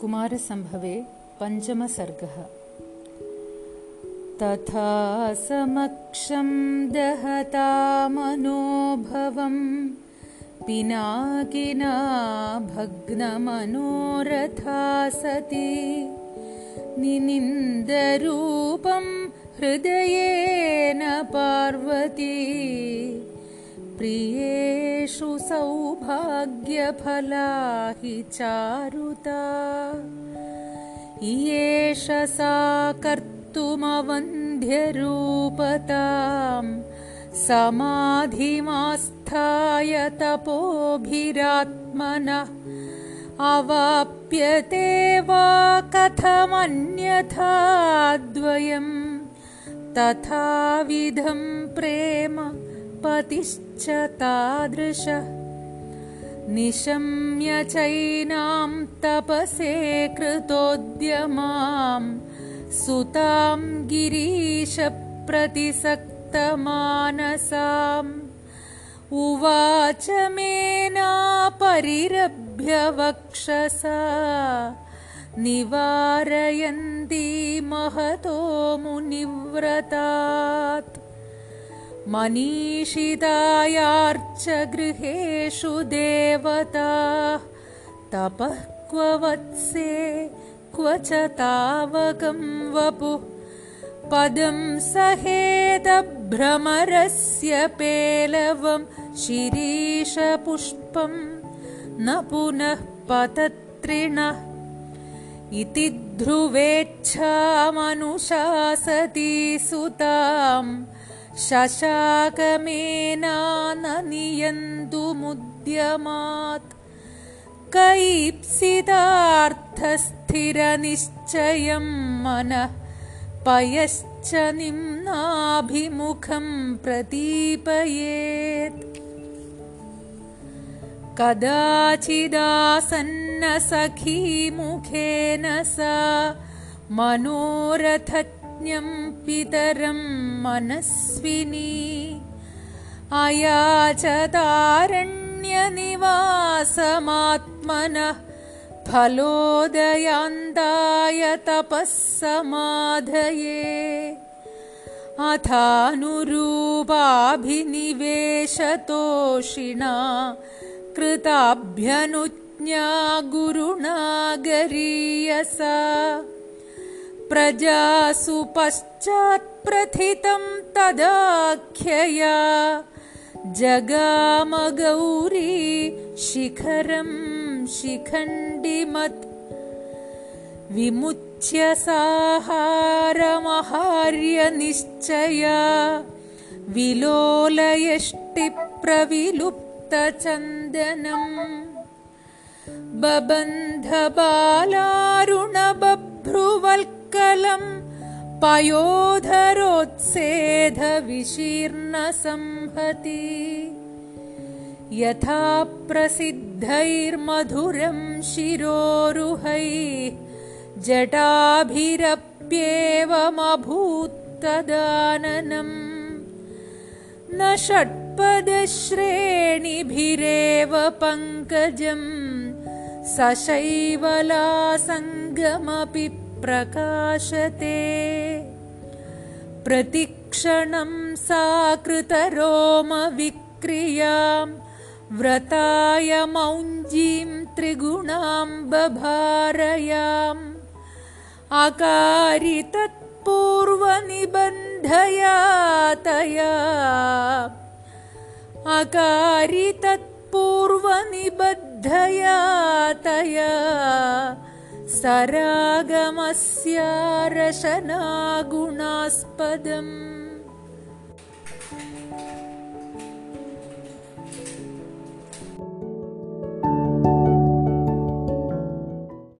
कुमारसम्भवे पञ्चमसर्गः। तथा समक्षं दहता मनोभवं पिनाकिना भग्नमनोरथा सति निनिन्दरूपं हृदयेन पार्वती प्रियेषु सौभाग्यफला हि चारुता। एष सा कर्तुमवन्ध्यरूपतां समाधिमास्थाय तपोभिरात्मनः अवाप्यते वा कथमन्यथाद्वयं तथाविधं प्रेम पतिश्च तादृशः। निशम्य चैनां तपसे कृतोद्यमां। सुतां गिरीशप्रतिसक्तमानसाम्। उवाच मेना परिरभ्य वक्षसा। निवारयन्ती महतो मुनिव्रतात् मनीषितायार्च गृहेषु देवता तपः क्व वत्से क्व च तावकं वपुः। पदं सहेदभ्रमरस्य पेलवं शिरीषपुष्पं न पुनः पतत्रिणः। इति ध्रुवेच्छामनुशासति सुताम् शशाकमेनाननियन्तुमुद्यमात् कैप्सितार्थस्थिरनिश्चयं मनः पयश्च निम्नाभिमुखं प्रतीपयेत् कदाचिदासन्नसखीमुखेन सा मनोरथ पितरं मनस्विनी। अयाचतारण्यनिवासमात्मनः फलोदयान्ताय तपः समाधये अथानुरूपाभिनिवेशतोषिणा कृताभ्यनुज्ञा गुरुणा गरीयसा प्रजासु पश्चात्प्रथितं तदाख्यया। जगामगौरी शिखरं शिखण्डिमत्। विमुच्य साहारमहार्यनिश्चया। विलोलयष्टिप्रविलुप्तचन्दनम् बबन्धबालारुणबभ्रुवल् पयोधरोत्सेधविशीर्णसंहति। यथा प्रसिद्धैर्मधुरं शिरोरुहैः जटाभिरप्येवमभूत्तदाननम्। न षट्पदश्रेणिभिरेव पङ्कजम् सशैवलासङ्गमपि प्रकाशते। प्रतिक्षणं सा कृतरोमविक्रियां व्रताय मौञ्जीं त्रिगुणां बभारयाम् अकारि तत्पूर्वनिबन्धया तया अकारि तत्पूर्वनिबद्धया तया सरागमस्यारशनागुणास्पदम्